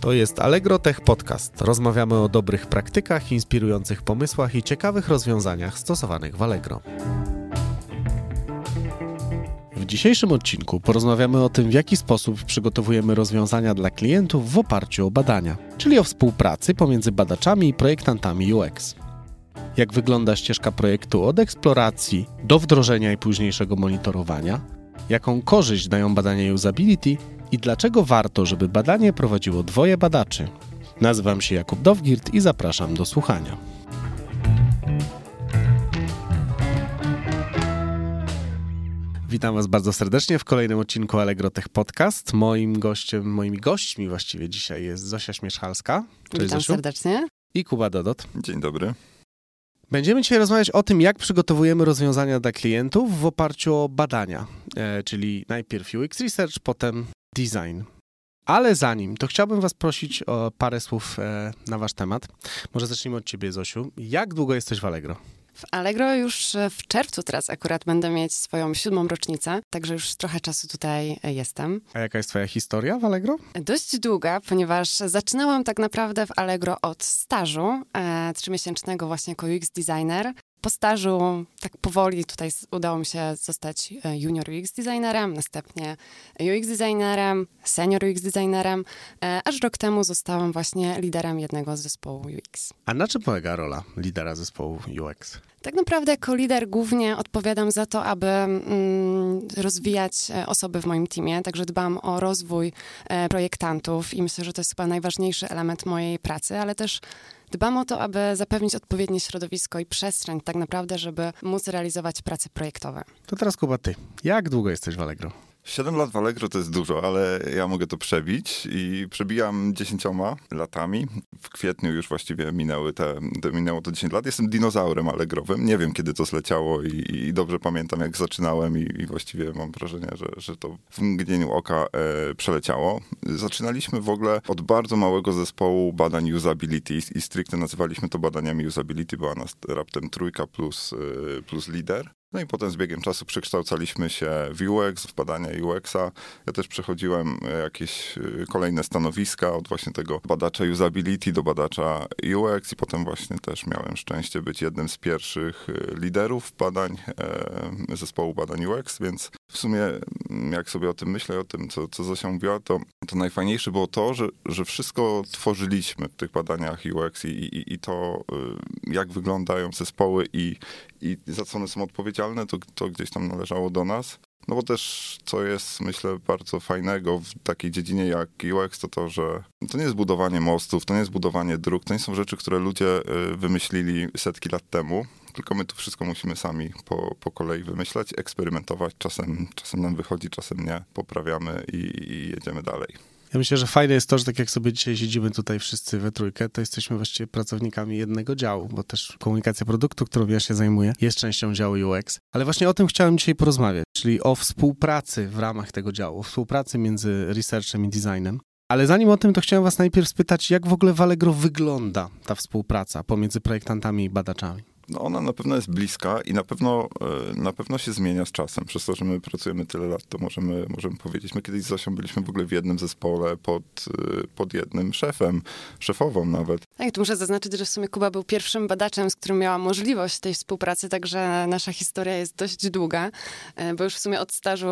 To jest Allegro Tech Podcast. Rozmawiamy o dobrych praktykach, inspirujących pomysłach i ciekawych rozwiązaniach stosowanych w Allegro. W dzisiejszym odcinku porozmawiamy o tym, w jaki sposób przygotowujemy rozwiązania dla klientów w oparciu o badania, czyli o współpracy pomiędzy badaczami i projektantami UX. Jak wygląda ścieżka projektu od eksploracji do wdrożenia i późniejszego monitorowania, jaką korzyść dają badania usability i dlaczego warto, żeby badanie prowadziło dwoje badaczy. Nazywam się Jakub Dowgirt i zapraszam do słuchania. Witam Was bardzo serdecznie w kolejnym odcinku Allegro Tech Podcast. Moim gościem, moimi gośćmi właściwie dzisiaj jest Zosia Śmieszhalska. Cześć Witam Zosiu. serdecznie. I Kuba Dodot. Dzień dobry. Będziemy dzisiaj rozmawiać o tym, jak przygotowujemy rozwiązania dla klientów w oparciu o badania, e, czyli najpierw UX Research, potem design. Ale zanim, to chciałbym Was prosić o parę słów e, na Wasz temat. Może zacznijmy od Ciebie, Zosiu. Jak długo jesteś w Allegro? W Allegro już w czerwcu teraz akurat będę mieć swoją siódmą rocznicę, także już trochę czasu tutaj jestem. A jaka jest twoja historia w Allegro? Dość długa, ponieważ zaczynałam tak naprawdę w Allegro od stażu e, trzymiesięcznego właśnie jako UX designer. Po stażu tak powoli tutaj udało mi się zostać e, junior UX designerem, następnie UX designerem, senior UX designerem, e, aż rok temu zostałam właśnie liderem jednego z zespołu UX. A na czym polega rola lidera zespołu UX? Tak naprawdę jako lider głównie odpowiadam za to, aby mm, rozwijać e, osoby w moim teamie, także dbam o rozwój projektantów i myślę, że to jest chyba najważniejszy element mojej pracy, ale też dbam o to, aby zapewnić odpowiednie środowisko i przestrzeń tak naprawdę, żeby móc realizować prace projektowe. To teraz Kuba, ty. Jak długo jesteś w Allegro? 7 lat w Allegro to jest dużo, ale ja mogę to przebić i przebijam 10 latami. W kwietniu już właściwie minęły te, te, minęło to 10 lat. Jestem dinozaurem allegrowym. Nie wiem, kiedy to zleciało i, i dobrze pamiętam, jak zaczynałem i, i, właściwie mam wrażenie, że, że to w mgnieniu oka e, przeleciało. Zaczynaliśmy w ogóle od bardzo małego zespołu badań usability i stricte nazywaliśmy to badaniami usability. Była nas raptem trójka plus, e, plus lider. No i potem z biegiem czasu przekształcaliśmy się w UX, w badania UX-a. Ja też przechodziłem e, jakieś e, kolejne stanowiska od właśnie tego badacza usability do badacza UX i potem właśnie też miałem szczęście być jednym z pierwszych e, liderów badań, zespołu badań UX, więc w sumie mm, jak sobie o tym myślę, o tym, co, co Zosia mówiła, to, to najfajniejsze było to, że, że wszystko tworzyliśmy w tych badaniach UX i, i, i to, jak wyglądają zespoły i, i za co one są odpowiedzialne, to, to gdzieś tam należało do nas. No bo też, co jest, myślę, bardzo fajnego w takiej dziedzinie jak UX, to to, że to nie jest budowanie mostów, to nie jest budowanie dróg, to nie są rzeczy, które ludzie y, wymyślili setki lat temu, tylko my tu wszystko musimy sami po, po kolei wymyślać, eksperymentować. Czasem, czasem nam wychodzi, czasem nie. Poprawiamy i, i jedziemy dalej. Ja myślę, że fajne jest to, że tak jak sobie dzisiaj siedzimy tutaj wszyscy we trójkę, to jesteśmy właściwie pracownikami jednego działu, bo też komunikacja produktu, którą ja się zajmuję, jest częścią działu UX. Ale właśnie o tym chciałem dzisiaj porozmawiać, czyli o współpracy w ramach tego działu, współpracy między researchem i designem. Ale zanim o tym, to chciałem was najpierw spytać, jak w ogóle w Allegro wygląda ta współpraca pomiędzy projektantami i badaczami? No ona na pewno jest bliska i na pewno, e, na pewno się zmienia z czasem. Przez to, że my pracujemy tyle lat, to możemy, możemy powiedzieć. My kiedyś z Zosią byliśmy w ogóle w jednym zespole pod, e, pod jednym szefem, szefową nawet. Tak, tu muszę zaznaczyć, że w sumie Kuba był pierwszym badaczem, z którym miała możliwość tej współpracy, także nasza historia jest dość długa, e, bo już w sumie od stażu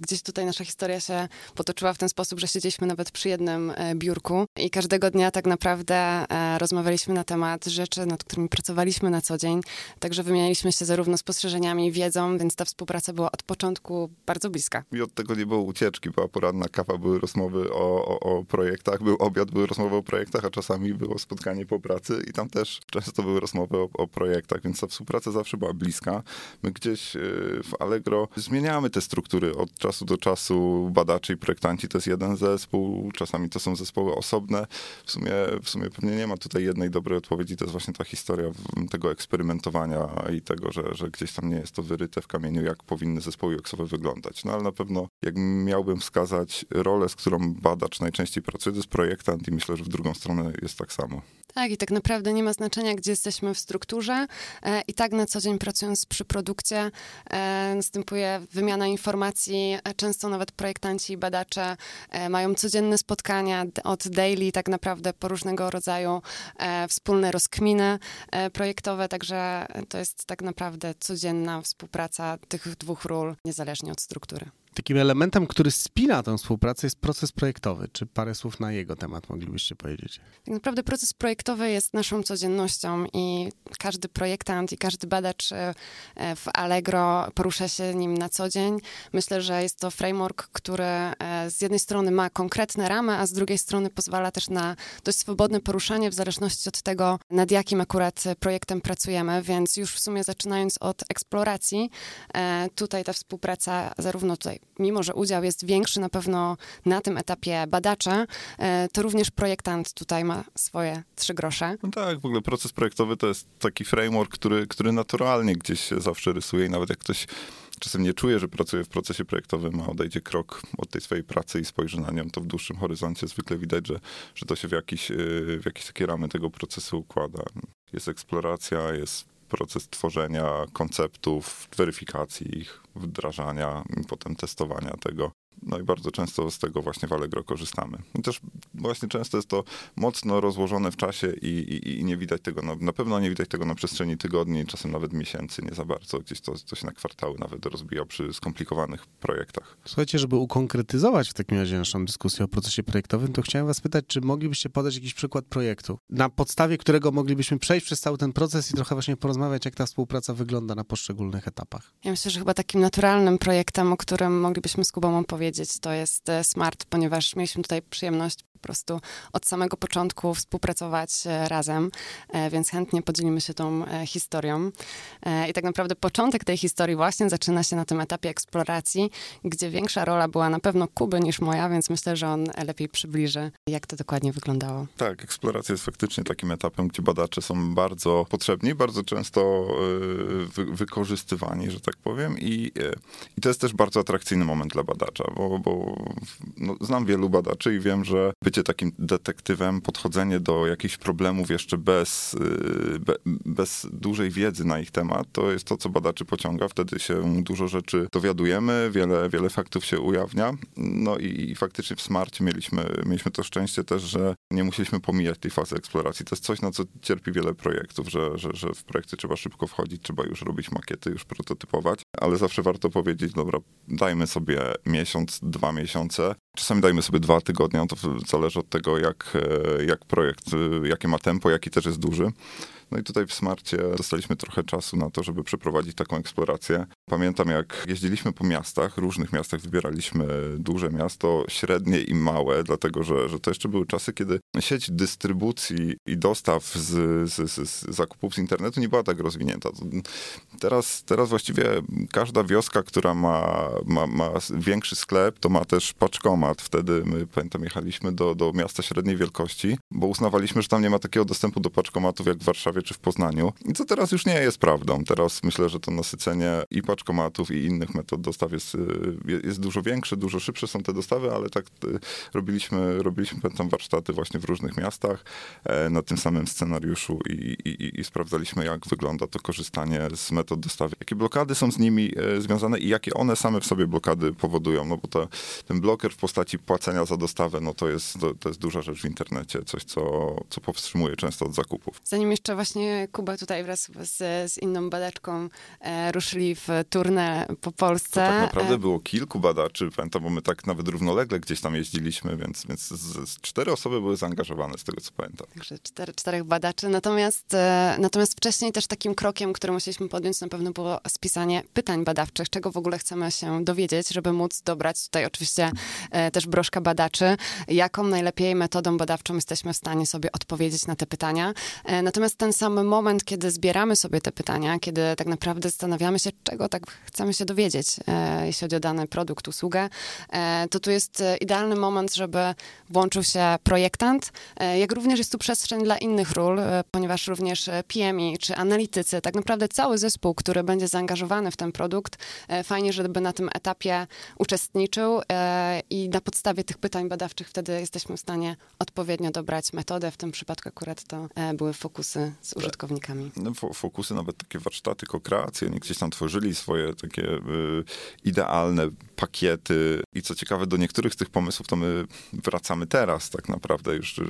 gdzieś tutaj nasza historia się potoczyła w ten sposób, że siedzieliśmy nawet przy jednym biurku i każdego dnia tak naprawdę rozmawialiśmy na temat rzeczy, nad którymi pracowaliśmy na co dzień. Także wymienialiśmy się zarówno spostrzeżeniami, wiedzą, więc ta współpraca była od początku bardzo bliska. I od tego nie było ucieczki, była poranna kawa, były rozmowy o, o, o projektach, był obiad, były rozmowy o projektach, a czasami było spotkanie po pracy i tam też często były rozmowy o, o projektach, więc ta współpraca zawsze była bliska. My gdzieś y, w Allegro zmieniamy te struktury od czasu do czasu. Badacze i projektanci to jest jeden zespół, czasami to są zespoły osobne. W sumie, w sumie pewnie nie ma tutaj jednej dobrej odpowiedzi, to jest właśnie ta historia tego eksperymentu eksperymentowania i tego, że, że gdzieś tam nie jest to wyryte w kamieniu, jak powinny zespoły UX-owe wyglądać. No ale na pewno, jak miałbym wskazać rolę, z którą badacz najczęściej pracuje, to jest projektant i myślę, że w drugą stronę jest tak samo. Tak, i tak naprawdę nie ma znaczenia, gdzie jesteśmy w strukturze. E, I tak na co dzień pracując przy produkcie e, następuje wymiana informacji. E, często nawet projektanci i badacze mają codzienne spotkania od daily tak naprawdę po różnego rodzaju wspólne rozkminy projektowe, także to jest tak naprawdę codzienna współpraca tych dwóch ról, niezależnie od struktury. Takim elementem, który spina tę współpracę jest proces projektowy. Czy parę słów na jego temat moglibyście powiedzieć? Tak naprawdę proces projektowy jest naszą codziennością i każdy projektant i każdy badacz e, w Allegro porusza się nim na co dzień. Myślę, że jest to framework, który e, z jednej strony ma konkretne ramy, a z drugiej strony pozwala też na dość swobodne poruszanie w zależności od tego, nad jakim akurat projektem pracujemy, więc już w sumie zaczynając od eksploracji, e, tutaj ta współpraca zarówno tutaj mimo że udział jest większy na pewno na tym etapie badacza, e, to również projektant tutaj ma swoje trzy grosze. No tak, w ogóle proces projektowy to jest taki framework, który, który naturalnie gdzieś się zawsze rysuje i nawet jak ktoś czasem nie czuje, że pracuje w procesie projektowym, a odejdzie krok od tej swojej pracy i spojrzy na nią, to w dłuższym horyzoncie zwykle widać, że, że to się w jakieś, e, w jakieś takie ramy tego procesu układa. Jest eksploracja, jest proces tworzenia konceptów, weryfikacji ich, wdrażania i potem testowania tego. No i bardzo często z tego właśnie w Allegro korzystamy. I też właśnie często jest to mocno rozłożone w czasie i, i, i nie widać tego, na, na, pewno nie widać tego na przestrzeni tygodni, czasem nawet miesięcy, nie za bardzo. Gdzieś to, to się na kwartały nawet rozbija przy skomplikowanych projektach. Słuchajcie, żeby ukonkretyzować w takim razie naszą dyskusję o procesie projektowym, to chciałem was pytać, czy moglibyście podać jakiś przykład projektu, na podstawie którego moglibyśmy przejść przez cały ten proces i trochę właśnie porozmawiać, jak ta współpraca wygląda na poszczególnych etapach? Ja myślę, że chyba takim naturalnym projektem, o którym moglibyśmy z Kubą opowiedzieć, powiedzieć, to jest e, Smart, ponieważ mieliśmy tutaj przyjemność po prostu od samego początku współpracować e, razem, e, więc chętnie podzielimy się tą historią. I tak naprawdę początek tej historii właśnie zaczyna się na tym etapie eksploracji, gdzie większa rola była na pewno Kuby niż moja, więc myślę, że on lepiej przybliży, jak to dokładnie wyglądało. Tak, eksploracja jest faktycznie takim etapem, gdzie badacze są bardzo potrzebni, bardzo często wy wykorzystywani, że tak powiem, i, i to jest też bardzo atrakcyjny moment dla badacza, bo bo, no, znam wielu badaczy i wiem, że bycie takim detektywem, podchodzenie do jakichś problemów jeszcze bez, y, be, bez dużej wiedzy na ich temat, to jest to, co badaczy pociąga. Wtedy się dużo rzeczy dowiadujemy, wiele, wiele faktów się ujawnia. No i, i faktycznie w Smarcie mieliśmy, mieliśmy to szczęście też, że nie musieliśmy pomijać tej fazy eksploracji. To jest coś, na co cierpi wiele projektów, że, że, że w projekty trzeba szybko wchodzić, trzeba już robić makiety, już prototypować, ale zawsze warto powiedzieć, dobra, dajmy sobie miesiąc, dwa miesiące. Czasami dajmy sobie dwa tygodnie, no to zależy od tego, jak, e, jak projekt, e, jakie ma tempo, jaki też jest duży. No i tutaj w Smarcie dostaliśmy trochę czasu na to, żeby przeprowadzić taką eksplorację. Pamiętam, jak jeździliśmy po miastach, różnych miastach wybieraliśmy duże miasto, średnie i małe, dlatego że, że to jeszcze były czasy, kiedy sieć dystrybucji i dostaw z, z, z, z zakupów z internetu nie była tak rozwinięta. Teraz, teraz właściwie każda wioska, która ma, ma, ma większy sklep, to ma też paczkomat. Wtedy my, pamiętam, jechaliśmy do, do miasta średniej wielkości, bo uznawaliśmy, że tam nie ma takiego dostępu do paczkomatów jak w Warszawie czy w Poznaniu. I co teraz już nie jest prawdą. Teraz myślę, że to nasycenie i paczkomatów i innych metod dostaw jest, y, jest dużo większe, dużo szybsze są te dostawy, ale tak y, robiliśmy, robiliśmy pamiętam warsztaty właśnie w różnych miastach e, na tym samym scenariuszu i, i, i sprawdzaliśmy, jak wygląda to korzystanie z metod dostawy. Jakie blokady są z nimi e, związane i jakie one same w sobie blokady powodują. No bo to, ten bloker w postaci płacenia za dostawę, no to jest, to, to jest duża rzecz w internecie, coś, co, co powstrzymuje często od zakupów. Zanim jeszcze właśnie Kuba tutaj wraz z, z inną badaczką e, ruszyli w turnę po Polsce. To tak naprawdę e... było kilku badaczy, pamiętam, bo my tak nawet równolegle gdzieś tam jeździliśmy, więc, więc z, z cztery osoby były zaangażowane, z tego co pamiętam. Także cztery, czterech badaczy. Natomiast, e, natomiast wcześniej też takim krokiem, który musieliśmy podjąć na pewno było spisanie pytań badawczych, czego w ogóle chcemy się dowiedzieć, żeby móc dobrać tutaj oczywiście e, też broszka badaczy, jaką najlepiej metodą badawczą jesteśmy w stanie sobie odpowiedzieć na te pytania. E, natomiast ten sam moment, kiedy zbieramy sobie te pytania, kiedy tak naprawdę zastanawiamy się, czego tak chcemy się dowiedzieć, e, jeśli chodzi o dany produkt, usługę, e, to tu jest e, idealny moment, żeby włączył się projektant, e, jak również jest tu przestrzeń dla innych ról, e, ponieważ również PMI czy analitycy, tak naprawdę cały zespół, który będzie zaangażowany w ten produkt, fajnie, żeby na tym etapie uczestniczył i na podstawie tych pytań badawczych wtedy jesteśmy w stanie odpowiednio dobrać metodę. W tym przypadku akurat to były fokusy z użytkownikami. No, fokusy, nawet takie warsztaty, kokreacje, oni gdzieś tam tworzyli swoje takie y, idealne pakiety i co ciekawe, do niektórych z tych pomysłów to my wracamy teraz tak naprawdę już y,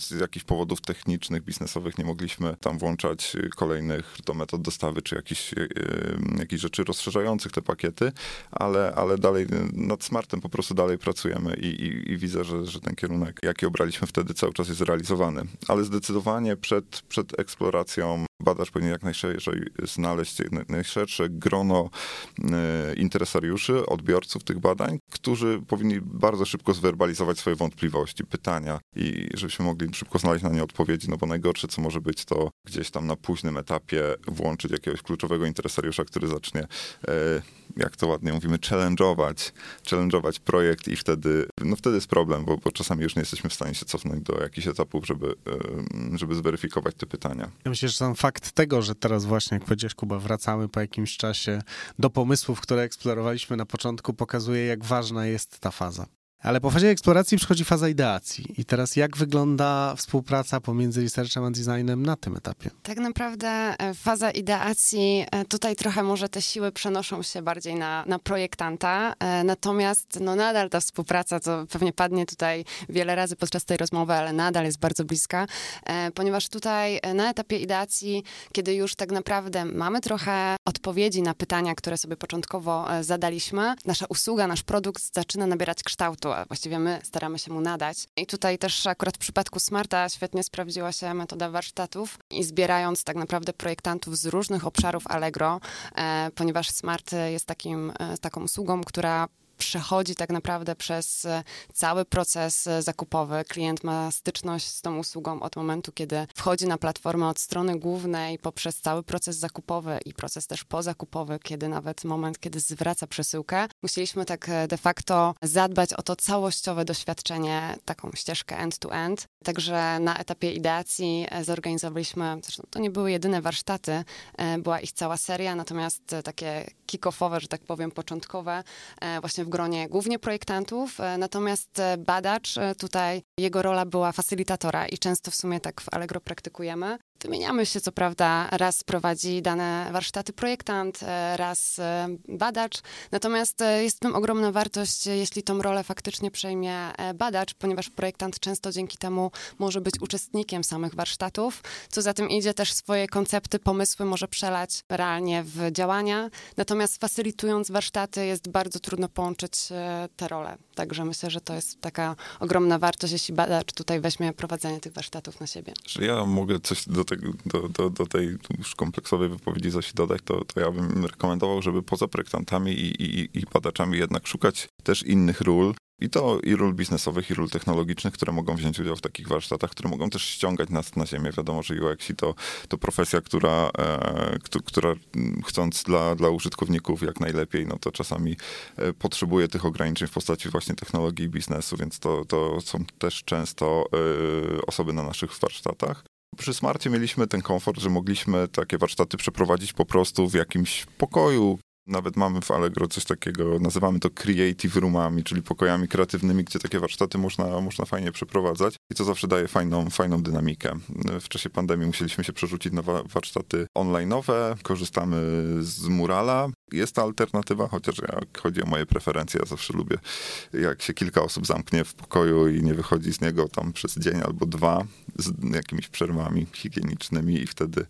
z jakichś powodów technicznych, biznesowych nie mogliśmy tam włączać kolejnych do metod dostawy czy jakichś, y, jakichś rzeczy rozszerzających te pakiety, ale, ale dalej nad smartem po prostu dalej pracujemy i, i, i widzę, że, że ten kierunek, jaki obraliśmy wtedy cały czas jest realizowany. Ale zdecydowanie przed, przed eksploracją badacz powinien jak najszerzej znaleźć najszersze grono e, interesariuszy, odbiorców tych badań, którzy powinni bardzo szybko zwerbalizować swoje wątpliwości, pytania i żebyśmy mogli szybko znaleźć na nie odpowiedzi, no bo najgorsze, co może być, to gdzieś tam na późnym etapie włączyć jakiegoś kluczowego interesariusza, który zacznie, e, jak to ładnie mówimy, challenge'ować, challenge'ować projekt i wtedy, no wtedy jest problem, bo, bo czasami już nie jesteśmy w stanie się cofnąć do jakichś etapów, żeby, e, żeby zweryfikować te pytania. Ja myślę, że sam fakt fakt tego, że teraz właśnie, jak powiedziałeś Kuba, wracamy po jakimś czasie do pomysłów, które eksplorowaliśmy na początku, pokazuje, jak ważna jest ta faza. Ale po fazie eksploracji przychodzi faza ideacji. I teraz jak wygląda współpraca pomiędzy researchem a designem na tym etapie? Tak naprawdę e, faza ideacji, e, tutaj trochę może te siły przenoszą się bardziej na, na projektanta, e, natomiast no nadal ta współpraca, to pewnie padnie tutaj wiele razy podczas tej rozmowy, ale nadal jest bardzo bliska, ponieważ tutaj na etapie ideacji, kiedy już tak naprawdę mamy trochę odpowiedzi na pytania, które sobie początkowo zadaliśmy, nasza usługa, nasz produkt zaczyna nabierać kształtu a właściwie my staramy się mu nadać. I tutaj też akurat w przypadku Smarta świetnie sprawdziła się metoda warsztatów i zbierając tak naprawdę projektantów z różnych obszarów Allegro, e, ponieważ Smart jest takim, e, taką usługą, która przechodzi tak naprawdę przez e, cały proces e, zakupowy. Klient ma styczność z tą usługą od momentu, kiedy wchodzi na platformę od strony głównej poprzez cały proces zakupowy i proces też pozakupowy, kiedy nawet moment, kiedy zwraca przesyłkę. Musieliśmy tak e, de facto zadbać o to całościowe doświadczenie, taką ścieżkę end-to-end. Także na etapie ideacji zorganizowaliśmy, zresztą to nie były jedyne warsztaty, była ich cała seria, natomiast takie kick-offowe, że tak powiem, początkowe, właśnie w gronie głównie projektantów, e, natomiast e, badacz e, tutaj, jego rola była facylitatora i często w sumie tak w Allegro praktykujemy. Wymieniamy się, co prawda, raz prowadzi dane warsztaty projektant, raz badacz, natomiast jest w tym ogromna wartość, jeśli tą rolę faktycznie przejmie badacz, ponieważ projektant często dzięki temu może być uczestnikiem samych warsztatów, co za tym idzie też swoje koncepty, pomysły może przelać realnie w działania, natomiast facylitując warsztaty jest bardzo trudno połączyć te role. Także myślę, że to jest taka ogromna wartość, jeśli badacz tutaj weźmie prowadzenie tych warsztatów na siebie. Że ja mogę coś do, tego, do, do, do tej już kompleksowej wypowiedzi Zosi dodać, to, to ja bym rekomendował, żeby poza projektantami i, i, i badaczami jednak szukać też innych ról, i to i ról biznesowych, i ról technologicznych, które mogą wziąć udział w takich warsztatach, które mogą też ściągać nas na ziemię. Wiadomo, że UX to, to profesja, która, e, która chcąc dla, dla użytkowników jak najlepiej, no to czasami e, potrzebuje tych ograniczeń w postaci właśnie technologii i biznesu, więc to, to są też często e, osoby na naszych warsztatach. Przy Smarcie mieliśmy ten komfort, że mogliśmy takie warsztaty przeprowadzić po prostu w jakimś pokoju, nawet mamy w Allegro coś takiego, nazywamy to creative roomami, czyli pokojami kreatywnymi, gdzie takie warsztaty można, można fajnie przeprowadzać i to zawsze daje fajną, fajną dynamikę. W czasie pandemii musieliśmy się przerzucić na warsztaty online'owe, korzystamy z Murala. Jest ta alternatywa, chociaż jak chodzi o moje preferencje, ja zawsze lubię, jak się kilka osób zamknie w pokoju i nie wychodzi z niego tam przez dzień albo dwa, z jakimiś przerwami higienicznymi i wtedy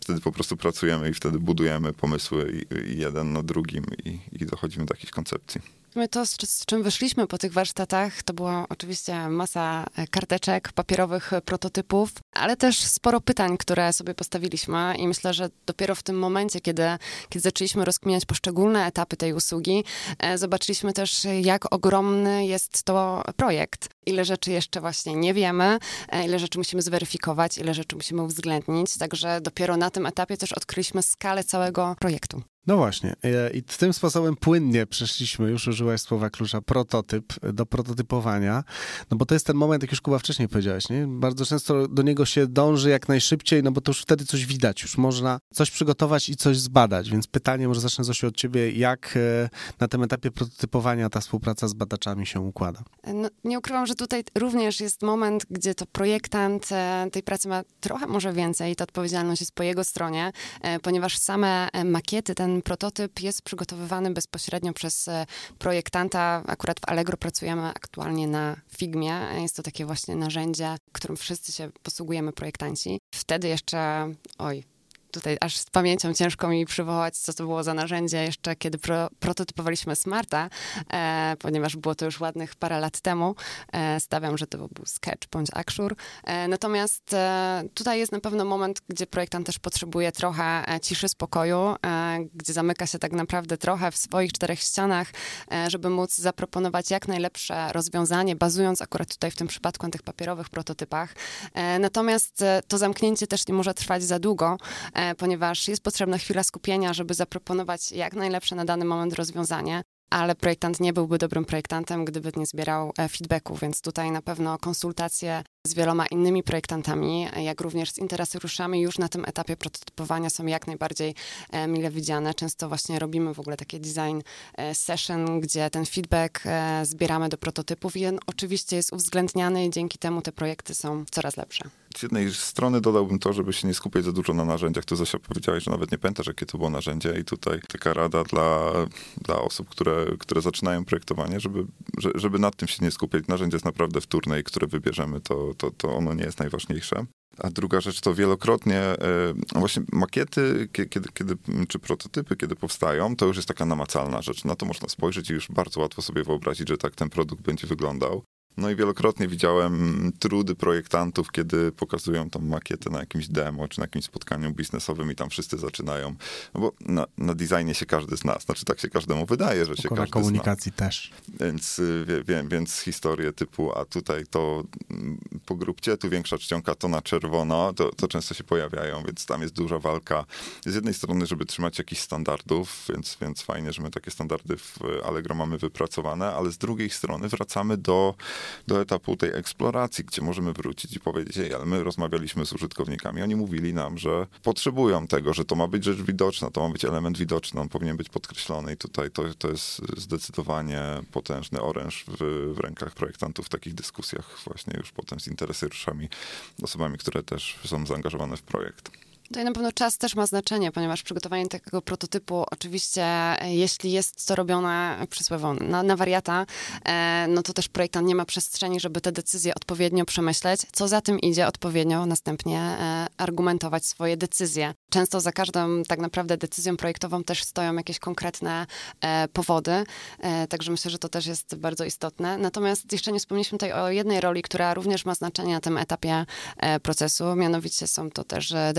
wtedy po prostu pracujemy i wtedy budujemy pomysły jeden na drugim i, i dochodzimy do jakiejś koncepcji. My to, z, czym wyszliśmy po tych warsztatach, to była oczywiście masa e, karteczek, papierowych e, prototypów, ale też sporo pytań, które sobie postawiliśmy i myślę, że dopiero w tym momencie, kiedy, kiedy zaczęliśmy rozkminiać poszczególne etapy tej usługi, e, zobaczyliśmy też, jak ogromny jest to projekt. Ile rzeczy jeszcze właśnie nie wiemy, ile rzeczy musimy zweryfikować, ile rzeczy musimy uwzględnić. Także dopiero na tym etapie też odkryliśmy skalę całego projektu. No właśnie. E, I tym sposobem płynnie przeszliśmy, już użyłaś słowa klucza, prototyp do prototypowania. No bo to jest ten moment, jak już Kuba wcześniej powiedziałeś, nie? Bardzo często do niego się dąży jak najszybciej, no bo to już wtedy coś widać, już można coś przygotować i coś zbadać. Więc pytanie, może zacznę Zosiu od ciebie, jak e, na tym etapie prototypowania ta współpraca z badaczami się układa? No, nie ukrywam, że tutaj również jest moment, gdzie to projektant e, tej pracy ma trochę może więcej, ta odpowiedzialność jest po jego stronie, ponieważ same makiety, ten prototyp jest przygotowywany bezpośrednio przez e, projektanta. Akurat w Allegro pracujemy aktualnie na Figmie. Jest to takie właśnie narzędzie, którym wszyscy się posługujemy, projektanci. Wtedy jeszcze, oj, tutaj aż z pamięcią ciężko mi przywołać, co to było za narzędzie jeszcze, kiedy pro, prototypowaliśmy Smarta, e, ponieważ było to już ładnych parę lat temu. E, stawiam, że to był Sketch bądź Axure. E, natomiast e, tutaj jest na pewno moment, gdzie projektant też potrzebuje trochę e, ciszy, spokoju, e, gdzie zamyka się tak naprawdę trochę w swoich czterech ścianach, żeby móc zaproponować jak najlepsze rozwiązanie, bazując akurat tutaj w tym przypadku na tych papierowych prototypach. natomiast to zamknięcie też nie może trwać za długo, ponieważ jest potrzebna chwila skupienia, żeby zaproponować jak najlepsze na dany moment rozwiązanie ale projektant nie byłby dobrym projektantem, gdyby nie zbierał e, feedbacku, więc tutaj na pewno konsultacje z wieloma innymi projektantami, jak również z interesariuszami już na tym etapie prototypowania są jak najbardziej e, mile widziane. Często właśnie robimy w ogóle takie design e, session, gdzie ten feedback zbieramy do prototypów i on oczywiście jest uwzględniany i dzięki temu te projekty są coraz lepsze. Z jednej strony dodałbym to, żeby się nie skupiać za dużo na narzędziach. Tu Zosia powiedziałeś, że nawet nie pamiętasz, jakie to było narzędzie i tutaj taka rada dla, dla osób, które które zaczynają projektowanie, żeby, żeby nad tym się nie skupiać. Narzędzie jest naprawdę wtórne i które wybierzemy, to, to, to ono nie jest najważniejsze. A druga rzecz to wielokrotnie e, właśnie makiety, kiedy, kiedy, czy prototypy, kiedy powstają, to już jest taka namacalna rzecz. Na to można spojrzeć i już bardzo łatwo sobie wyobrazić, że tak ten produkt będzie wyglądał. No i wielokrotnie widziałem trudy projektantów, kiedy pokazują tam makietę na jakimś demo, czy na jakimś spotkaniu biznesowym i tam wszyscy zaczynają. No bo na, na designie się każdy z nas, znaczy tak się każdemu wydaje, że się każdy komunikacji zna. też. Więc, y, wie, wie, więc historie typu, a tutaj to mm, po grupcie, tu większa czcionka, to na czerwono, to, to często się pojawiają, więc tam jest duża walka. Z jednej strony, żeby trzymać jakichś standardów, więc, więc fajnie, że my takie standardy w Allegro mamy wypracowane, ale z drugiej strony wracamy do do etapu tej eksploracji, gdzie możemy wrócić i powiedzieć, ej, ale my rozmawialiśmy z użytkownikami, oni mówili nam, że potrzebują tego, że to ma być rzecz widoczna, to ma być element widoczny, on powinien być podkreślony i tutaj to, to jest zdecydowanie potężny oręż w, w rękach projektantów w takich dyskusjach właśnie już potem z interesariuszami, osobami, które też są zaangażowane w projekt. Tutaj na pewno czas też ma znaczenie, ponieważ przygotowanie takiego prototypu, oczywiście, jeśli jest to robione przysłowo na, na wariata, e, no to też projektant nie ma przestrzeni, żeby te decyzje odpowiednio przemyśleć. Co za tym idzie, odpowiednio następnie e, argumentować swoje decyzje. Często za każdą tak naprawdę decyzją projektową też stoją jakieś konkretne e, powody, także myślę, że to też jest bardzo istotne. Natomiast jeszcze nie wspomnieliśmy tutaj o jednej roli, która również ma znaczenie na tym etapie procesu, mianowicie są to też e,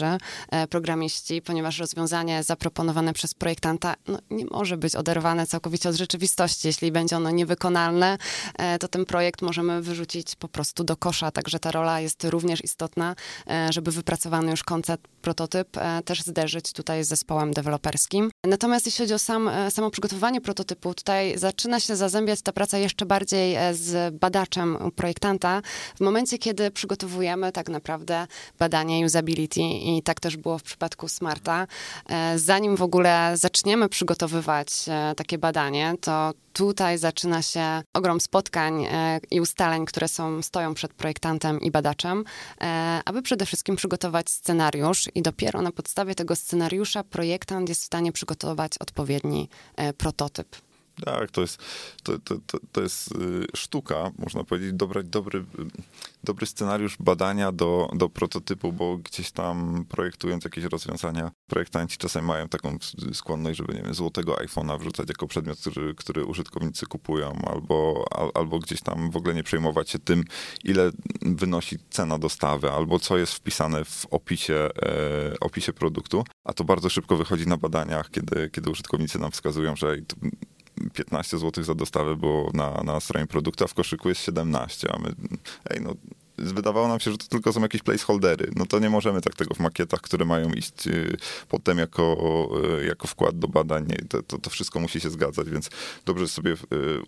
deweloperzy, E, programiści, ponieważ rozwiązanie zaproponowane przez projektanta no, nie może być oderwane całkowicie od rzeczywistości. Jeśli będzie ono niewykonalne, e, to ten projekt możemy wyrzucić po prostu do kosza. Także ta rola jest również istotna, e, żeby wypracowany już koncept, prototyp też zderzyć tutaj z zespołem deweloperskim. Natomiast jeśli chodzi o sam, samo przygotowanie prototypu, tutaj zaczyna się zazębiać ta praca jeszcze bardziej z badaczem projektanta w momencie, kiedy przygotowujemy tak naprawdę badanie usability i tak też było w przypadku Smarta. E, zanim w ogóle zaczniemy przygotowywać e, takie badanie, to tutaj zaczyna się ogrom spotkań e, i ustaleń, które są, stoją przed projektantem i badaczem, aby przede wszystkim przygotować scenariusz i dopiero na podstawie tego scenariusza projektant jest w stanie przygotować odpowiedni prototyp. Tak, to jest, to, to, to, to jest y, sztuka, można powiedzieć, dobrać dobry, dobry scenariusz badania do, do prototypu, bo gdzieś tam projektując jakieś rozwiązania, projektanci czasem mają taką skłonność, żeby, nie wiem, złotego iPhone'a wrzucać jako przedmiot, który, który użytkownicy kupują, albo, al, albo gdzieś tam w ogóle nie przejmować się tym, ile wynosi cena dostawy, albo co jest wpisane w opisie, e, opisie produktu, a to bardzo szybko wychodzi na badaniach, kiedy, kiedy użytkownicy nam wskazują, że 15 zł za dostawę było na, na stronie produktu, a w koszyku jest 17, a my, ej, no wydawało nam się, że to tylko są jakieś placeholdery. No to nie możemy tak tego w makietach, które mają iść y, potem jako, y, jako wkład do badań. To, to, to wszystko musi się zgadzać, więc dobrze sobie y,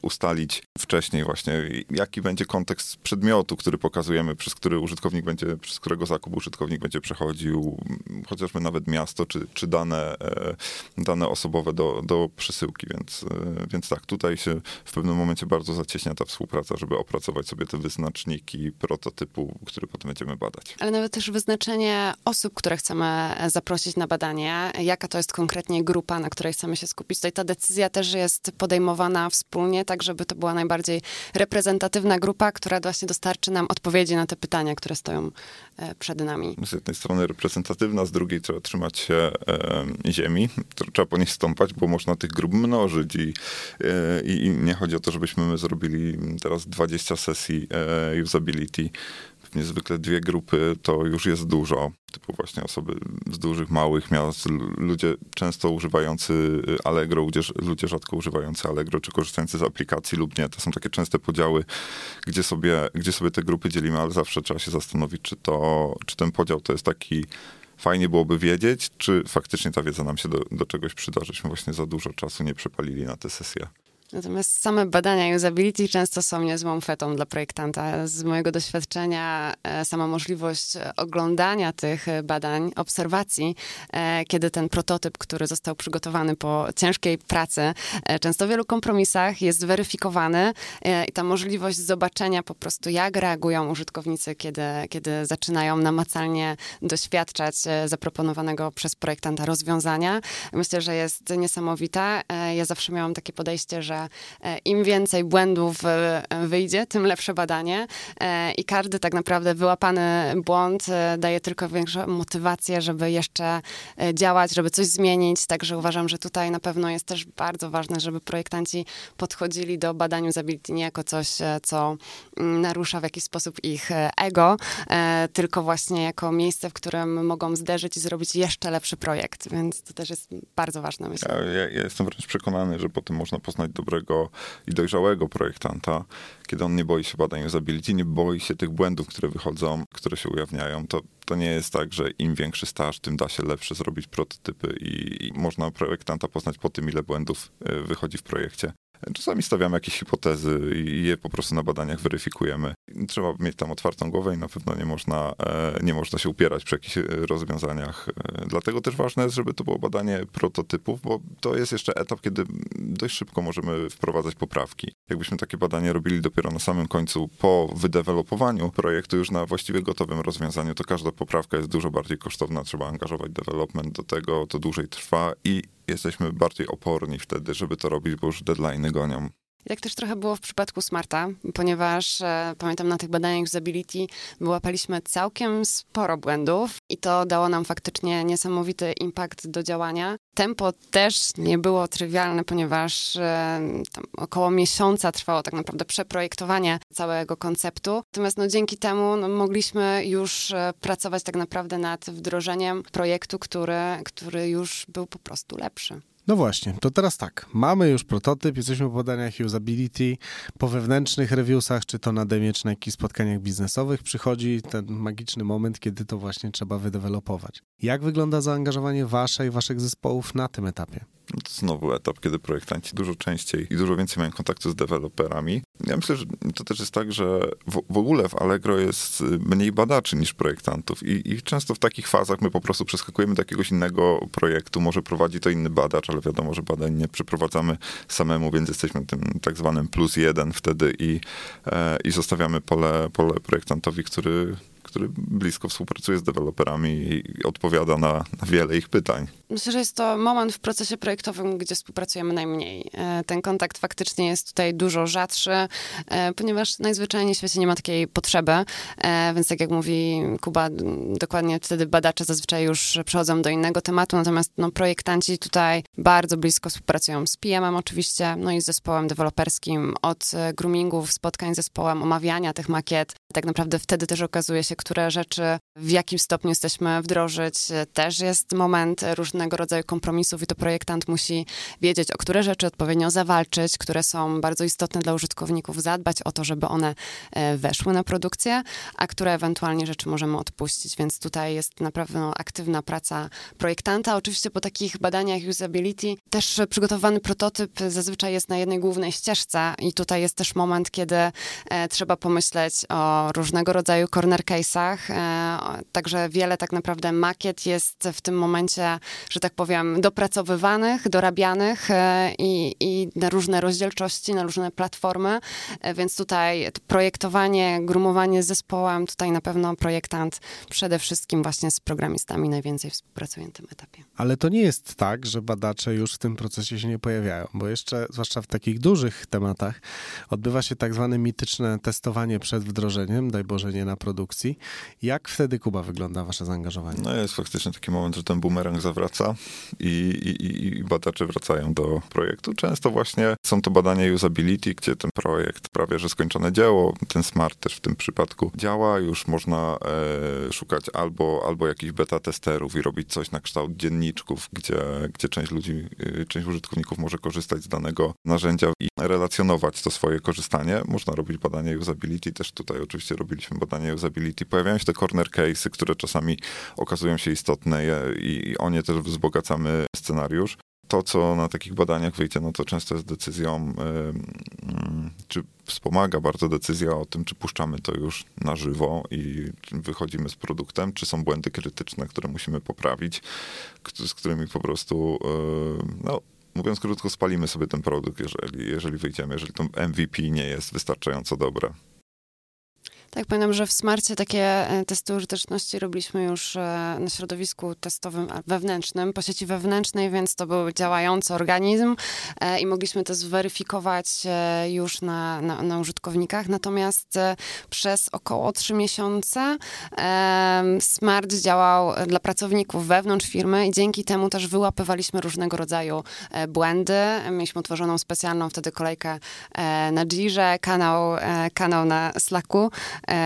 ustalić wcześniej właśnie, jaki będzie kontekst przedmiotu, który pokazujemy, przez który użytkownik będzie, przez którego zakup użytkownik będzie przechodził, chociażby nawet miasto, czy, czy dane, e, dane osobowe do, do przesyłki, więc, więc tak, tutaj się w pewnym momencie bardzo zacieśnia ta współpraca, żeby opracować sobie te wyznaczniki, prototypy, typu, który potem będziemy badać. Ale nawet też wyznaczenie osób, które chcemy zaprosić na badanie, jaka to jest konkretnie grupa, na której chcemy się skupić. Tutaj ta decyzja też jest podejmowana wspólnie, tak żeby to była najbardziej reprezentatywna grupa, która właśnie dostarczy nam odpowiedzi na te pytania, które stoją e, przed nami. Z jednej strony reprezentatywna, z drugiej trzeba trzymać się e, ziemi, trzeba po niej stąpać, bo można tych grup mnożyć i, e, i nie chodzi o to, żebyśmy my zrobili teraz 20 sesji e, usability niezwykle dwie grupy to już jest dużo. Typu właśnie osoby z dużych, małych miast, ludzie często używający Allegro, ludzie, ludzie rzadko używający Allegro, czy korzystający z aplikacji lub nie. To są takie częste podziały, gdzie sobie, gdzie sobie te grupy dzielimy, ale zawsze trzeba się zastanowić, czy, to, czy ten podział to jest taki fajnie byłoby wiedzieć, czy faktycznie ta wiedza nam się do, do czegoś przyda, żeśmy właśnie za dużo czasu nie przepalili na te sesje. Natomiast same badania usability często są niezłą fetą dla projektanta. Z mojego doświadczenia e, sama możliwość oglądania tych badań, obserwacji, e, kiedy ten prototyp, który został przygotowany po ciężkiej pracy, e, często w wielu kompromisach jest weryfikowany i ta możliwość zobaczenia po prostu, jak reagują użytkownicy, kiedy, kiedy zaczynają namacalnie doświadczać zaproponowanego przez projektanta rozwiązania, myślę, że jest niesamowita. Ja zawsze miałam takie podejście, że E, im więcej błędów e, wyjdzie, tym lepsze badanie. E, i każdy tak naprawdę wyłapany błąd daje tylko większą motywację, żeby jeszcze działać, żeby coś zmienić, także uważam, że tutaj na pewno jest też bardzo ważne, żeby projektanci podchodzili do badania usability nie jako coś, co mm, narusza w jakiś sposób ich ego, tylko właśnie jako miejsce, w którym mogą zderzyć i zrobić jeszcze lepszy projekt, więc to też jest bardzo ważne, myślę. Ja, ja jestem wręcz przekonany, że potem można poznać dobre dobrego i dojrzałego projektanta, kiedy on nie boi się badań usability, nie boi się tych błędów, które wychodzą, które się ujawniają, to, to nie jest tak, że im większy staż, tym da się lepsze zrobić prototypy i, i można projektanta poznać po tym, ile błędów e, wychodzi w projekcie. Czasami stawiamy jakieś hipotezy i je po prostu na badaniach weryfikujemy. Trzeba mieć tam otwartą głowę i na pewno nie można, e, nie można się upierać przy jakichś e, rozwiązaniach. E, dlatego też ważne jest, żeby to było badanie prototypów, bo to jest jeszcze etap, kiedy dość szybko możemy wprowadzać poprawki. Jakbyśmy takie badanie robili dopiero na samym końcu, po wydewelopowaniu projektu, już na właściwie gotowym rozwiązaniu, to każda poprawka jest dużo bardziej kosztowna. Trzeba angażować development do tego, to dłużej trwa i jesteśmy bardziej oporni wtedy, żeby to robić, bo już deadline'y gonią. Jak też trochę było w przypadku Smarta, ponieważ e, pamiętam na tych badaniach usability wyłapaliśmy całkiem sporo błędów i to dało nam faktycznie niesamowity impact do działania. Tempo też nie było trywialne, ponieważ e, około miesiąca trwało tak naprawdę przeprojektowanie całego konceptu. Natomiast no, dzięki temu no, mogliśmy już e, pracować tak naprawdę nad wdrożeniem projektu, który, który już był po prostu lepszy. No właśnie, to teraz tak. Mamy już prototyp, jesteśmy po badaniach usability, po wewnętrznych reviewsach, czy to na demie, czy na jakichś spotkaniach biznesowych przychodzi ten magiczny moment, kiedy to właśnie trzeba wydevelopować. Jak wygląda zaangażowanie wasze i waszych zespołów na tym etapie? To znowu etap, kiedy projektanci dużo częściej i dużo więcej mają kontaktu z deweloperami. Ja myślę, że to też jest tak, że w, w ogóle w Allegro jest mniej badaczy niż projektantów I, i często w takich fazach my po prostu przeskakujemy do jakiegoś innego projektu, może prowadzi to inny badacz, ale wiadomo, że badań nie przeprowadzamy samemu, więc jesteśmy tym tak zwanym plus jeden wtedy i, e, i zostawiamy pole, pole projektantowi, który, który blisko współpracuje z deweloperami i odpowiada na, na wiele ich pytań. Myślę, że jest to moment w procesie projektowym, gdzie współpracujemy najmniej. E, ten kontakt faktycznie jest tutaj dużo rzadszy, e, ponieważ najzwyczajniej w świecie nie ma takiej potrzeby, e, więc tak jak mówi Kuba, dokładnie wtedy badacze zazwyczaj już przechodzą do innego tematu, natomiast no, projektanci tutaj bardzo blisko współpracują z PM-em oczywiście, no i z zespołem deweloperskim, od groomingów, spotkań z zespołem, omawiania tych makiet. Tak naprawdę wtedy też okazuje się, które rzeczy w jakim stopniu jesteśmy wdrożyć. Też jest moment różnego rodzaju kompromisów i to projektant musi wiedzieć, o które rzeczy odpowiednio zawalczyć, które są bardzo istotne dla użytkowników, zadbać o to, żeby one e, weszły na produkcję, a które ewentualnie rzeczy możemy odpuścić. Więc tutaj jest naprawdę no, aktywna praca projektanta. Oczywiście po takich badaniach usability też przygotowany prototyp zazwyczaj jest na jednej głównej ścieżce i tutaj jest też moment, kiedy e, trzeba pomyśleć o różnego rodzaju corner case'ach, e, także wiele tak naprawdę makiet jest w tym momencie, że tak powiem, dopracowywanych, dorabianych e, i, i na różne rozdzielczości, na różne platformy, e, więc tutaj projektowanie, grumowanie z zespołem, tutaj na pewno projektant przede wszystkim właśnie z programistami najwięcej współpracuje na tym etapie. Ale to nie jest tak, że badacze już w tym procesie się nie pojawiają, bo jeszcze, zwłaszcza w takich dużych tematach, odbywa się tak zwane mityczne testowanie przed wdrożeniem, daj Boże nie na produkcji. Jak wtedy, Kuba, wygląda wasze zaangażowanie? No jest faktycznie taki moment, że ten bumerang zawraca i, i, i badacze wracają do projektu. Często właśnie są to badania usability, gdzie ten projekt, prawie że skończone dzieło, ten smart też w tym przypadku działa, już można e, szukać albo, albo jakichś beta testerów i robić coś na kształt dzienniczków, gdzie, gdzie część ludzi, e, część użytkowników może korzystać z danego narzędzia i relacjonować to swoje korzystanie. Można robić badania usability, też tutaj oczywiście robiliśmy badania usability. Pojawiają się te corner cases, które czasami okazują się istotne i o nie też wzbogacamy scenariusz. To, co na takich badaniach wyjdzie, no to często jest decyzją, czy wspomaga bardzo decyzja o tym, czy puszczamy to już na żywo i wychodzimy z produktem, czy są błędy krytyczne, które musimy poprawić, z którymi po prostu, no, mówiąc krótko, spalimy sobie ten produkt, jeżeli, jeżeli wyjdziemy, jeżeli to MVP nie jest wystarczająco dobre. Tak, pamiętam, że w Smarcie takie e, testy użyteczności robiliśmy już e, na środowisku testowym wewnętrznym, po sieci wewnętrznej, więc to był działający organizm e, i mogliśmy to zweryfikować już na, na, na użytkownikach. Natomiast przez około 3 miesiące Smart działał dla pracowników wewnątrz firmy i dzięki temu też wyłapywaliśmy różnego rodzaju błędy. Mieliśmy utworzoną specjalną wtedy kolejkę na Jirze, kanał, kanał na Slacku,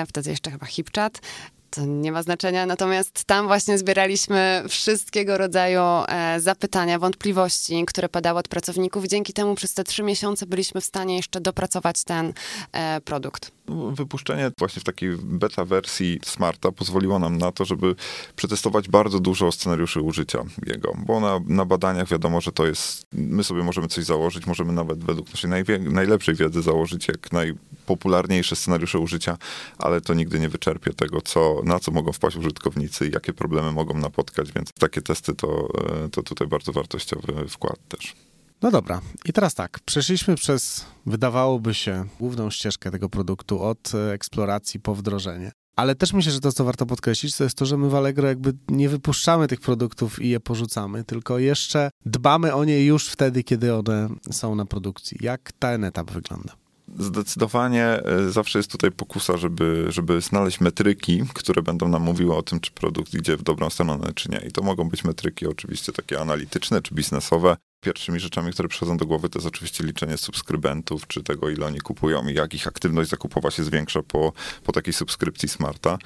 wtedy jeszcze chyba HipChat to nie ma znaczenia, natomiast tam właśnie zbieraliśmy wszystkiego rodzaju e, zapytania, wątpliwości, które padały od pracowników. Dzięki temu przez te trzy miesiące byliśmy w stanie jeszcze dopracować ten e, produkt. Wypuszczenie właśnie w takiej beta wersji Smarta pozwoliło nam na to, żeby przetestować bardzo dużo scenariuszy użycia jego, bo na, na badaniach wiadomo, że to jest, my sobie możemy coś założyć, możemy nawet według naszej najwie, najlepszej wiedzy założyć jak najpopularniejsze scenariusze użycia, ale to nigdy nie wyczerpie tego, co, na co mogą wpaść użytkownicy i jakie problemy mogą napotkać, więc takie testy to, e, to tutaj bardzo wartościowy wkład też. No dobra, i teraz tak, przeszliśmy przez, wydawałoby się, główną ścieżkę tego produktu od e, eksploracji po wdrożenie. Ale też myślę, że to, co warto podkreślić, to jest to, że my w Allegro jakby nie wypuszczamy tych produktów i je porzucamy, tylko jeszcze dbamy o nie już wtedy, kiedy one są na produkcji. Jak ten etap wygląda? Zdecydowanie e, zawsze jest tutaj pokusa, żeby, żeby znaleźć metryki, które będą nam mówiły o tym, czy produkt idzie w dobrą stronę, czy nie. I to mogą być metryki oczywiście takie analityczne czy biznesowe, Pierwszymi rzeczami, które przychodzą do głowy, to jest oczywiście liczenie subskrybentów, czy tego, ile oni kupują i jak ich aktywność zakupowa się zwiększa po, po takiej subskrypcji smarta.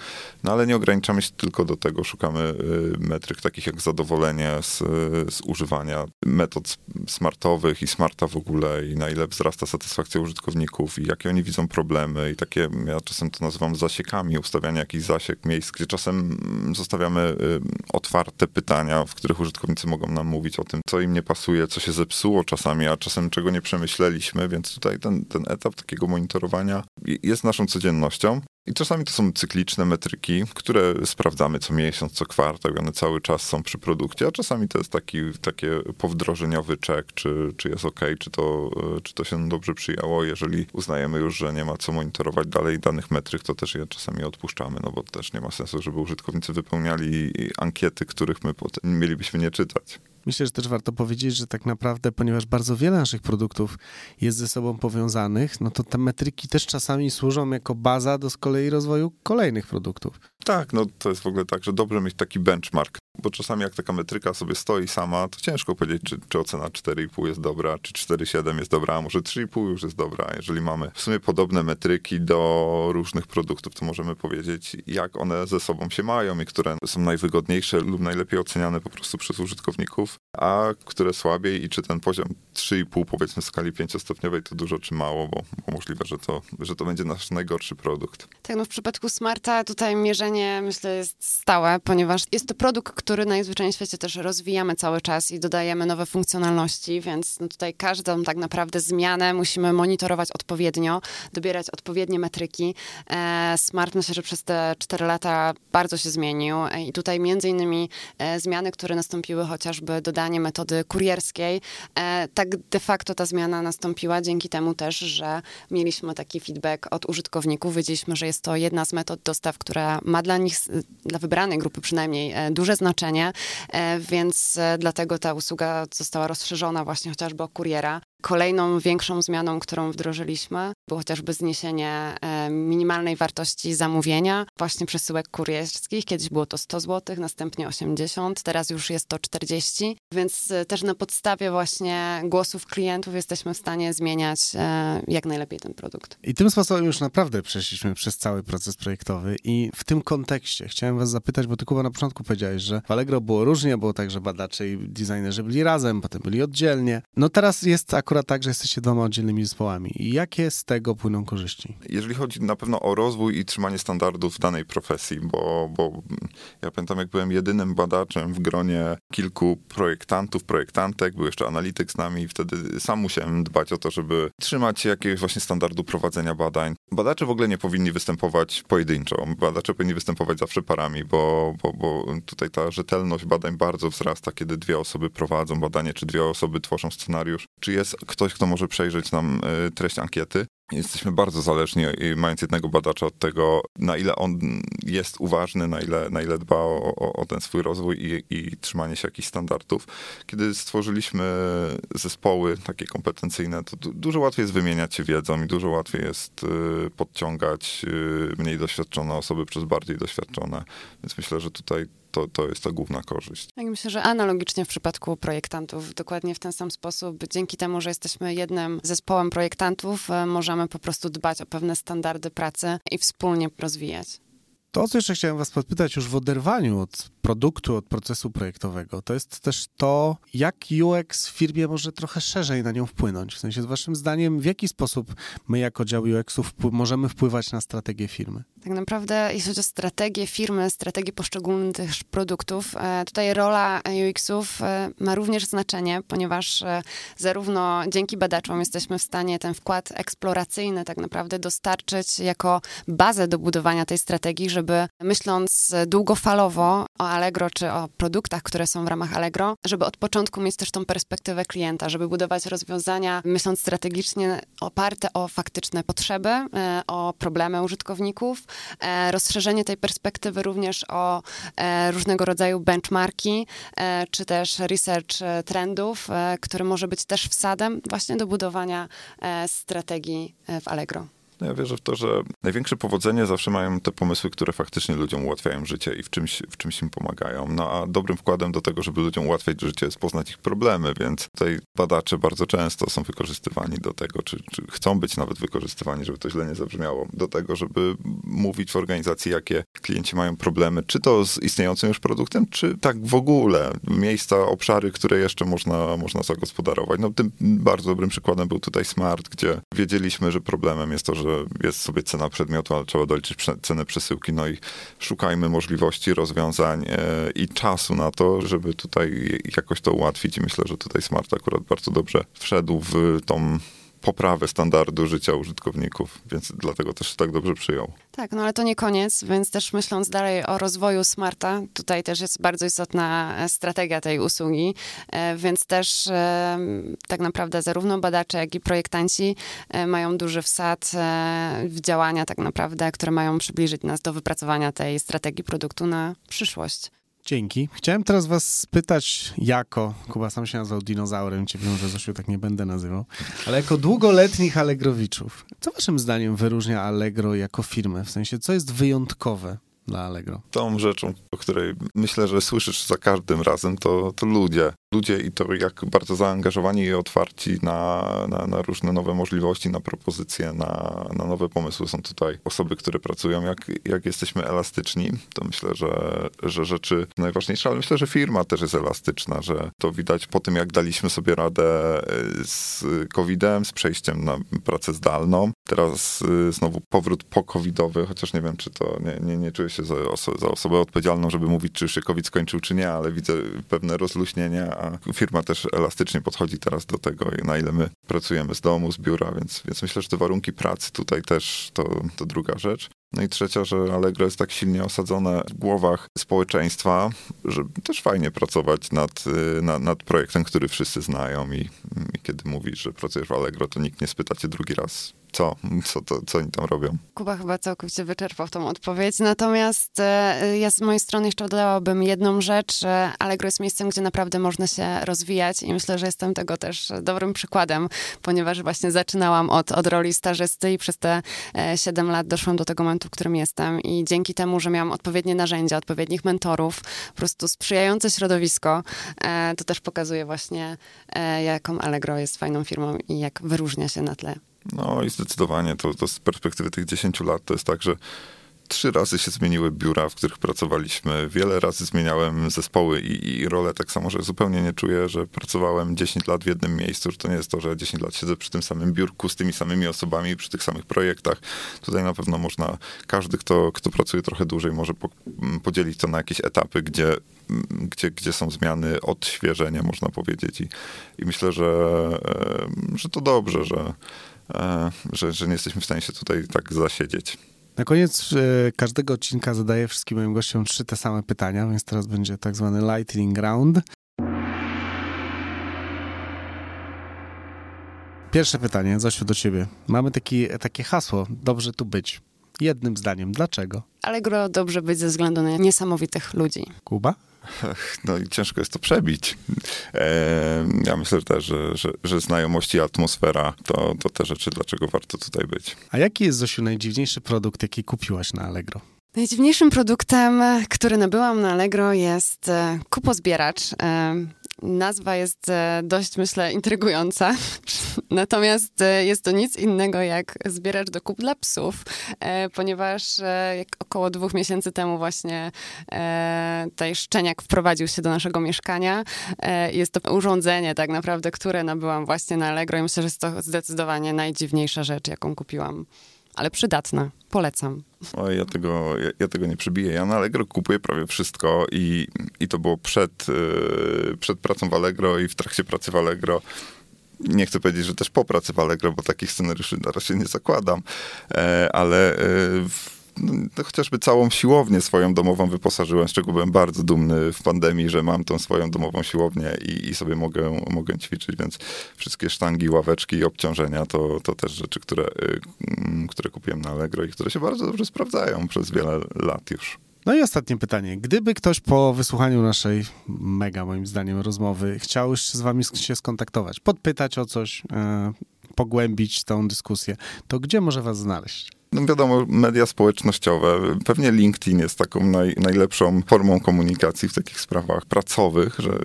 No ale nie ograniczamy się tylko do tego, szukamy y, metryk takich jak zadowolenie z, z używania metod smartowych i smarta w ogóle i na ile wzrasta satysfakcja użytkowników i jakie oni widzą problemy i takie, ja czasem to nazywam zasiekami, ustawianie jakichś zasiek miejsc, gdzie czasem mm, zostawiamy y, otwarte pytania, w których użytkownicy mogą nam mówić o tym, co im nie pasuje, co się zepsuło czasami, a czasem czego nie przemyśleliśmy, więc tutaj ten, ten etap takiego monitorowania jest naszą codziennością. I czasami to są cykliczne metryki, które sprawdzamy co miesiąc, co kwartał one cały czas są przy produkcie, a czasami to jest taki, takie powdrożeniowy czek, czy, czy jest ok, czy to, czy to się dobrze przyjęło. Jeżeli uznajemy już, że nie ma co monitorować dalej danych metryk, to też je czasami odpuszczamy, no bo też nie ma sensu, żeby użytkownicy wypełniali ankiety, których my mielibyśmy nie czytać. Myślę, że też warto powiedzieć, że tak naprawdę, ponieważ bardzo wiele naszych produktów jest ze sobą powiązanych, no to te metryki też czasami służą jako baza do z kolei rozwoju kolejnych produktów. Tak, no to jest w ogóle tak, że dobrze mieć taki benchmark, bo czasami jak taka metryka sobie stoi sama, to ciężko powiedzieć, czy, czy ocena 4,5 jest dobra, czy 4,7 jest dobra, a może 3,5 już jest dobra. Jeżeli mamy w sumie podobne metryki do różnych produktów, to możemy powiedzieć, jak one ze sobą się mają i które są najwygodniejsze lub najlepiej oceniane po prostu przez użytkowników, a które słabiej i czy ten poziom 3,5 powiedzmy w skali pięciostopniowej to dużo czy mało, bo, bo możliwe, że to, że to będzie nasz najgorszy produkt. Tak, no w przypadku Smarta tutaj mierzenie myślę jest stałe, ponieważ jest to produkt, który najzwyczajniej w świecie też rozwijamy cały czas i dodajemy nowe funkcjonalności, więc no tutaj każdą tak naprawdę zmianę musimy monitorować odpowiednio, dobierać odpowiednie metryki. E, Smart myślę, że przez te 4 lata bardzo się zmienił e, i tutaj między innymi e, zmiany, które nastąpiły, chociażby dodanie metody kurierskiej, tak de facto ta zmiana nastąpiła dzięki temu też, że mieliśmy taki feedback od użytkowników, wiedzieliśmy, że jest to jedna z metod dostaw, która ma dla nich, dla wybranej grupy przynajmniej, duże znaczenie znaczenie, e, więc e, dlatego ta usługa została rozszerzona właśnie chociażby o kuriera. Kolejną większą zmianą, którą wdrożyliśmy, było chociażby zniesienie e, minimalnej wartości zamówienia, właśnie przesyłek kurierskich. Kiedyś było to 100 zł, następnie 80, teraz już jest to 40, więc e, też na podstawie właśnie głosów klientów jesteśmy w stanie zmieniać e, jak najlepiej ten produkt. I tym sposobem już naprawdę przeszliśmy przez cały proces projektowy i w tym kontekście chciałem was zapytać, bo ty Kuba na początku powiedziałeś, że w Allegro było różnie, było tak, że badacze i designerzy byli razem, potem byli oddzielnie. No teraz jest akurat akurat tak, że jesteście dwoma oddzielnymi zespołami. Jakie z tego płyną korzyści? Jeżeli chodzi na pewno o rozwój i trzymanie standardów danej profesji, bo, bo ja pamiętam, jak byłem jedynym badaczem w gronie kilku projektantów, projektantek, był jeszcze analityk z nami i wtedy sam musiałem dbać o to, żeby trzymać się jakiegoś właśnie standardu prowadzenia badań. Badacze w ogóle nie powinni występować pojedynczo. Badacze powinni występować zawsze parami, bo, bo, bo tutaj ta rzetelność badań bardzo wzrasta, kiedy dwie osoby prowadzą badanie, czy dwie osoby tworzą scenariusz, czy jest ktoś, kto może przejrzeć nam e, treść ankiety. Jesteśmy bardzo zależni, mając jednego badacza, od tego, na ile on jest uważny, na ile, na ile dba o, o, o ten swój rozwój i, i, trzymanie się jakichś standardów. Kiedy stworzyliśmy zespoły takie kompetencyjne, to dużo łatwiej jest wymieniać się wiedzą i dużo łatwiej jest y, podciągać y, mniej doświadczone osoby przez bardziej doświadczone. Więc myślę, że tutaj to, to jest ta główna korzyść. Tak, myślę, że analogicznie w przypadku projektantów, dokładnie w ten sam sposób, dzięki temu, że jesteśmy jednym zespołem projektantów, e, możemy po prostu dbać o pewne standardy pracy i wspólnie rozwijać. To, co jeszcze chciałem was podpytać już w oderwaniu od produktu, od procesu projektowego, to jest też to, jak UX w firmie może trochę szerzej na nią wpłynąć. W sensie, waszym zdaniem, w jaki sposób my jako dział UX-ów możemy wpływać na strategię firmy? Tak naprawdę, jeśli chodzi o strategię firmy, strategię poszczególnych produktów, e, tutaj rola UX-ów e, ma również znaczenie, ponieważ e, zarówno dzięki badaczom jesteśmy w stanie ten wkład eksploracyjny tak naprawdę dostarczyć jako bazę do budowania tej strategii, żeby myśląc długofalowo o Allegro czy o produktach, które są w ramach Allegro, żeby od początku mieć też tą perspektywę klienta, żeby budować rozwiązania myśląc strategicznie oparte o faktyczne potrzeby, o problemy użytkowników, E, rozszerzenie tej perspektywy również o e, różnego rodzaju benchmarki, e, czy też research trendów, który może być też wsadem właśnie do budowania strategii w Allegro. No ja wierzę w to, że największe powodzenie zawsze mają te pomysły, które faktycznie ludziom ułatwiają życie i w czymś, w czymś im pomagają. No a dobrym wkładem do tego, żeby ludziom ułatwiać życie jest poznać ich problemy, więc tutaj badacze bardzo często są wykorzystywani do tego, czy, czy chcą być nawet wykorzystywani, żeby to źle nie zabrzmiało, do tego, żeby mówić w organizacji, jakie klienci mają problemy, czy to z istniejącym już produktem, czy tak w ogóle. Miejsca, obszary, które jeszcze można, można zagospodarować. No tym bardzo dobrym przykładem był tutaj Smart, gdzie wiedzieliśmy, że problemem jest to, że jest sobie cena przedmiotu, ale trzeba doliczyć cenę przesyłki. No i szukajmy możliwości, rozwiązań e, i czasu na to, żeby tutaj jakoś to ułatwić. I myślę, że tutaj Smart akurat bardzo dobrze wszedł w tą poprawę standardu życia użytkowników, więc dlatego też tak dobrze przyjął. Tak, no ale to nie koniec, więc też myśląc dalej o rozwoju Smarta, tutaj też jest bardzo istotna e, strategia tej usługi, e, więc też e, tak naprawdę zarówno badacze, jak i projektanci mają duży wsad w działania tak naprawdę, które mają przybliżyć nas do wypracowania tej strategii produktu na przyszłość. Dzięki. Chciałem teraz was spytać jako, Kuba sam się nazywał dinozaurem, cię wiem, że Zosiu tak nie będę nazywał, ale jako długoletnich Allegrowiczów, co waszym zdaniem wyróżnia Allegro jako firmę? W sensie, co jest wyjątkowe dla Allegro? Tą rzeczą, o której myślę, że słyszysz za każdym razem, to, to ludzie ludzie i to jak bardzo zaangażowani i otwarci na, na, na, różne nowe możliwości, na propozycje, na, na nowe pomysły są tutaj osoby, które pracują. Jak, jak jesteśmy elastyczni, to myślę, że, że rzeczy najważniejsze, ale myślę, że firma też jest elastyczna, że to widać po tym, jak daliśmy sobie radę e, z COVID-em, z przejściem na pracę zdalną. Teraz e, znowu powrót po-covidowy, chociaż nie wiem, czy to nie, nie, nie czuję się za, oso za osobę odpowiedzialną, żeby mówić, czy się COVID skończył, czy nie, ale widzę pewne rozluźnienie, firma też elastycznie podchodzi teraz do tego, na ile my pracujemy z domu, z biura, więc, więc myślę, że te warunki pracy tutaj też to, to druga rzecz. No i trzecia, że Allegro jest tak silnie osadzone w głowach społeczeństwa, że też fajnie pracować nad, y, nad, nad projektem, który wszyscy znają i, i kiedy mówisz, że pracujesz w Allegro, to nikt nie spyta cię drugi raz, co, co, to, co oni tam robią. Kuba chyba całkowicie wyczerpał tą odpowiedź. Natomiast e, ja z mojej strony jeszcze dodałabym jedną rzecz, że Allegro jest miejscem, gdzie naprawdę można się rozwijać i myślę, że jestem tego też dobrym przykładem, ponieważ właśnie zaczynałam od, od roli stażysty i przez te 7 lat doszłam do tego momentu, w którym jestem i dzięki temu, że miałam odpowiednie narzędzia, odpowiednich mentorów, po prostu sprzyjające środowisko, e, to też pokazuje właśnie, e, jaką Allegro jest fajną firmą i jak wyróżnia się na tle no i zdecydowanie to, to z perspektywy tych 10 lat to jest tak, że trzy razy się zmieniły biura, w których pracowaliśmy. Wiele razy zmieniałem zespoły i, i role. Tak samo, że zupełnie nie czuję, że pracowałem 10 lat w jednym miejscu, że to nie jest to, że 10 lat siedzę przy tym samym biurku z tymi samymi osobami, przy tych samych projektach. Tutaj na pewno można, każdy, kto, kto pracuje trochę dłużej, może po, podzielić to na jakieś etapy, gdzie, gdzie, gdzie są zmiany, odświeżenia, można powiedzieć. I, i myślę, że, że to dobrze, że że, że nie jesteśmy w stanie się tutaj tak zasiedzieć. Na koniec e, każdego odcinka zadaję wszystkim moim gościom trzy te same pytania, więc teraz będzie tak zwany lightning round. Pierwsze pytanie, Zosiu, do ciebie. Mamy taki, takie hasło, dobrze tu być. Jednym zdaniem, dlaczego? Allegro dobrze być ze względu na niesamowitych ludzi. Kuba? no i ciężko jest to przebić. E, ja myślę też, że, że, że znajomość i atmosfera to, to te rzeczy, dlaczego warto tutaj być. A jaki jest, Zosiu, najdziwniejszy produkt, jaki kupiłaś na Allegro? Najdziwniejszym produktem, który nabyłam na Allegro jest e, kupozbieracz. Nazwa jest e, dość, myślę, intrygująca. Natomiast e, jest to nic innego jak zbieracz do kup dla psów, e, ponieważ około dwóch miesięcy temu właśnie tutaj szczeniak wprowadził się do naszego mieszkania. Jest to urządzenie tak naprawdę, które nabyłam właśnie na Allegro i myślę, że jest to zdecydowanie najdziwniejsza rzecz, jaką kupiłam ale przydatna. Polecam. Oj, ja tego, ja, ja, tego nie przybiję. Ja na Allegro kupuję prawie wszystko i, i to było przed, yy, przed pracą w Allegro i w trakcie pracy w Allegro. Nie chcę powiedzieć, że też po pracy w Allegro, bo takich scenariuszy na razie nie zakładam, e, ale e, no, chociażby całą siłownię swoją domową wyposażyłem, z czego byłem bardzo dumny w pandemii, że mam tą swoją domową siłownię i, i sobie mogę, mogę ćwiczyć, więc wszystkie sztangi, ławeczki i obciążenia to, to też rzeczy, które, y, które kupiłem na Allegro i które się bardzo dobrze sprawdzają przez wiele lat już. No i ostatnie pytanie. Gdyby ktoś po wysłuchaniu naszej mega, moim zdaniem, rozmowy chciał z wami się skontaktować, podpytać o coś, e, pogłębić tą dyskusję, to gdzie może was znaleźć? No wiadomo, media społecznościowe. Pewnie LinkedIn jest taką naj, najlepszą formą komunikacji w takich sprawach pracowych, że,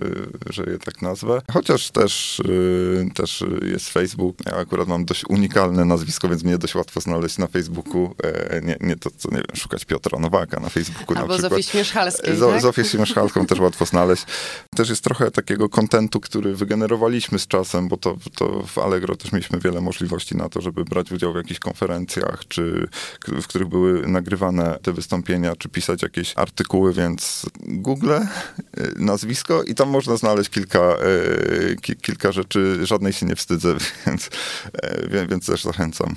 że je tak nazwę. Chociaż też, yy, też jest Facebook. Ja akurat mam dość unikalne nazwisko, więc mnie dość łatwo znaleźć na Facebooku. E, nie, nie to, co nie wiem, szukać Piotra Nowaka na Facebooku Albo na przykład. Zofii Śmieszhalskiej, Z, tak? Zofię Śmieszhalską też łatwo znaleźć. Też jest trochę takiego kontentu, który wygenerowaliśmy z czasem, bo to, to w Allegro też mieliśmy wiele możliwości na to, żeby brać udział w jakichś konferencjach, czy w których były nagrywane te wystąpienia, czy pisać jakieś artykuły, więc Google, y, nazwisko i tam można znaleźć kilka, y, kilka rzeczy, żadnej się nie wstydzę, więc, więc też zachęcam.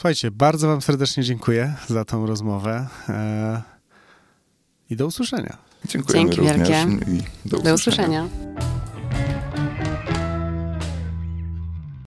Słuchajcie, bardzo wam serdecznie dziękuję za tą rozmowę i do usłyszenia. Dziękujemy Dzięki również wielkie. i do usłyszenia. Do usłyszenia.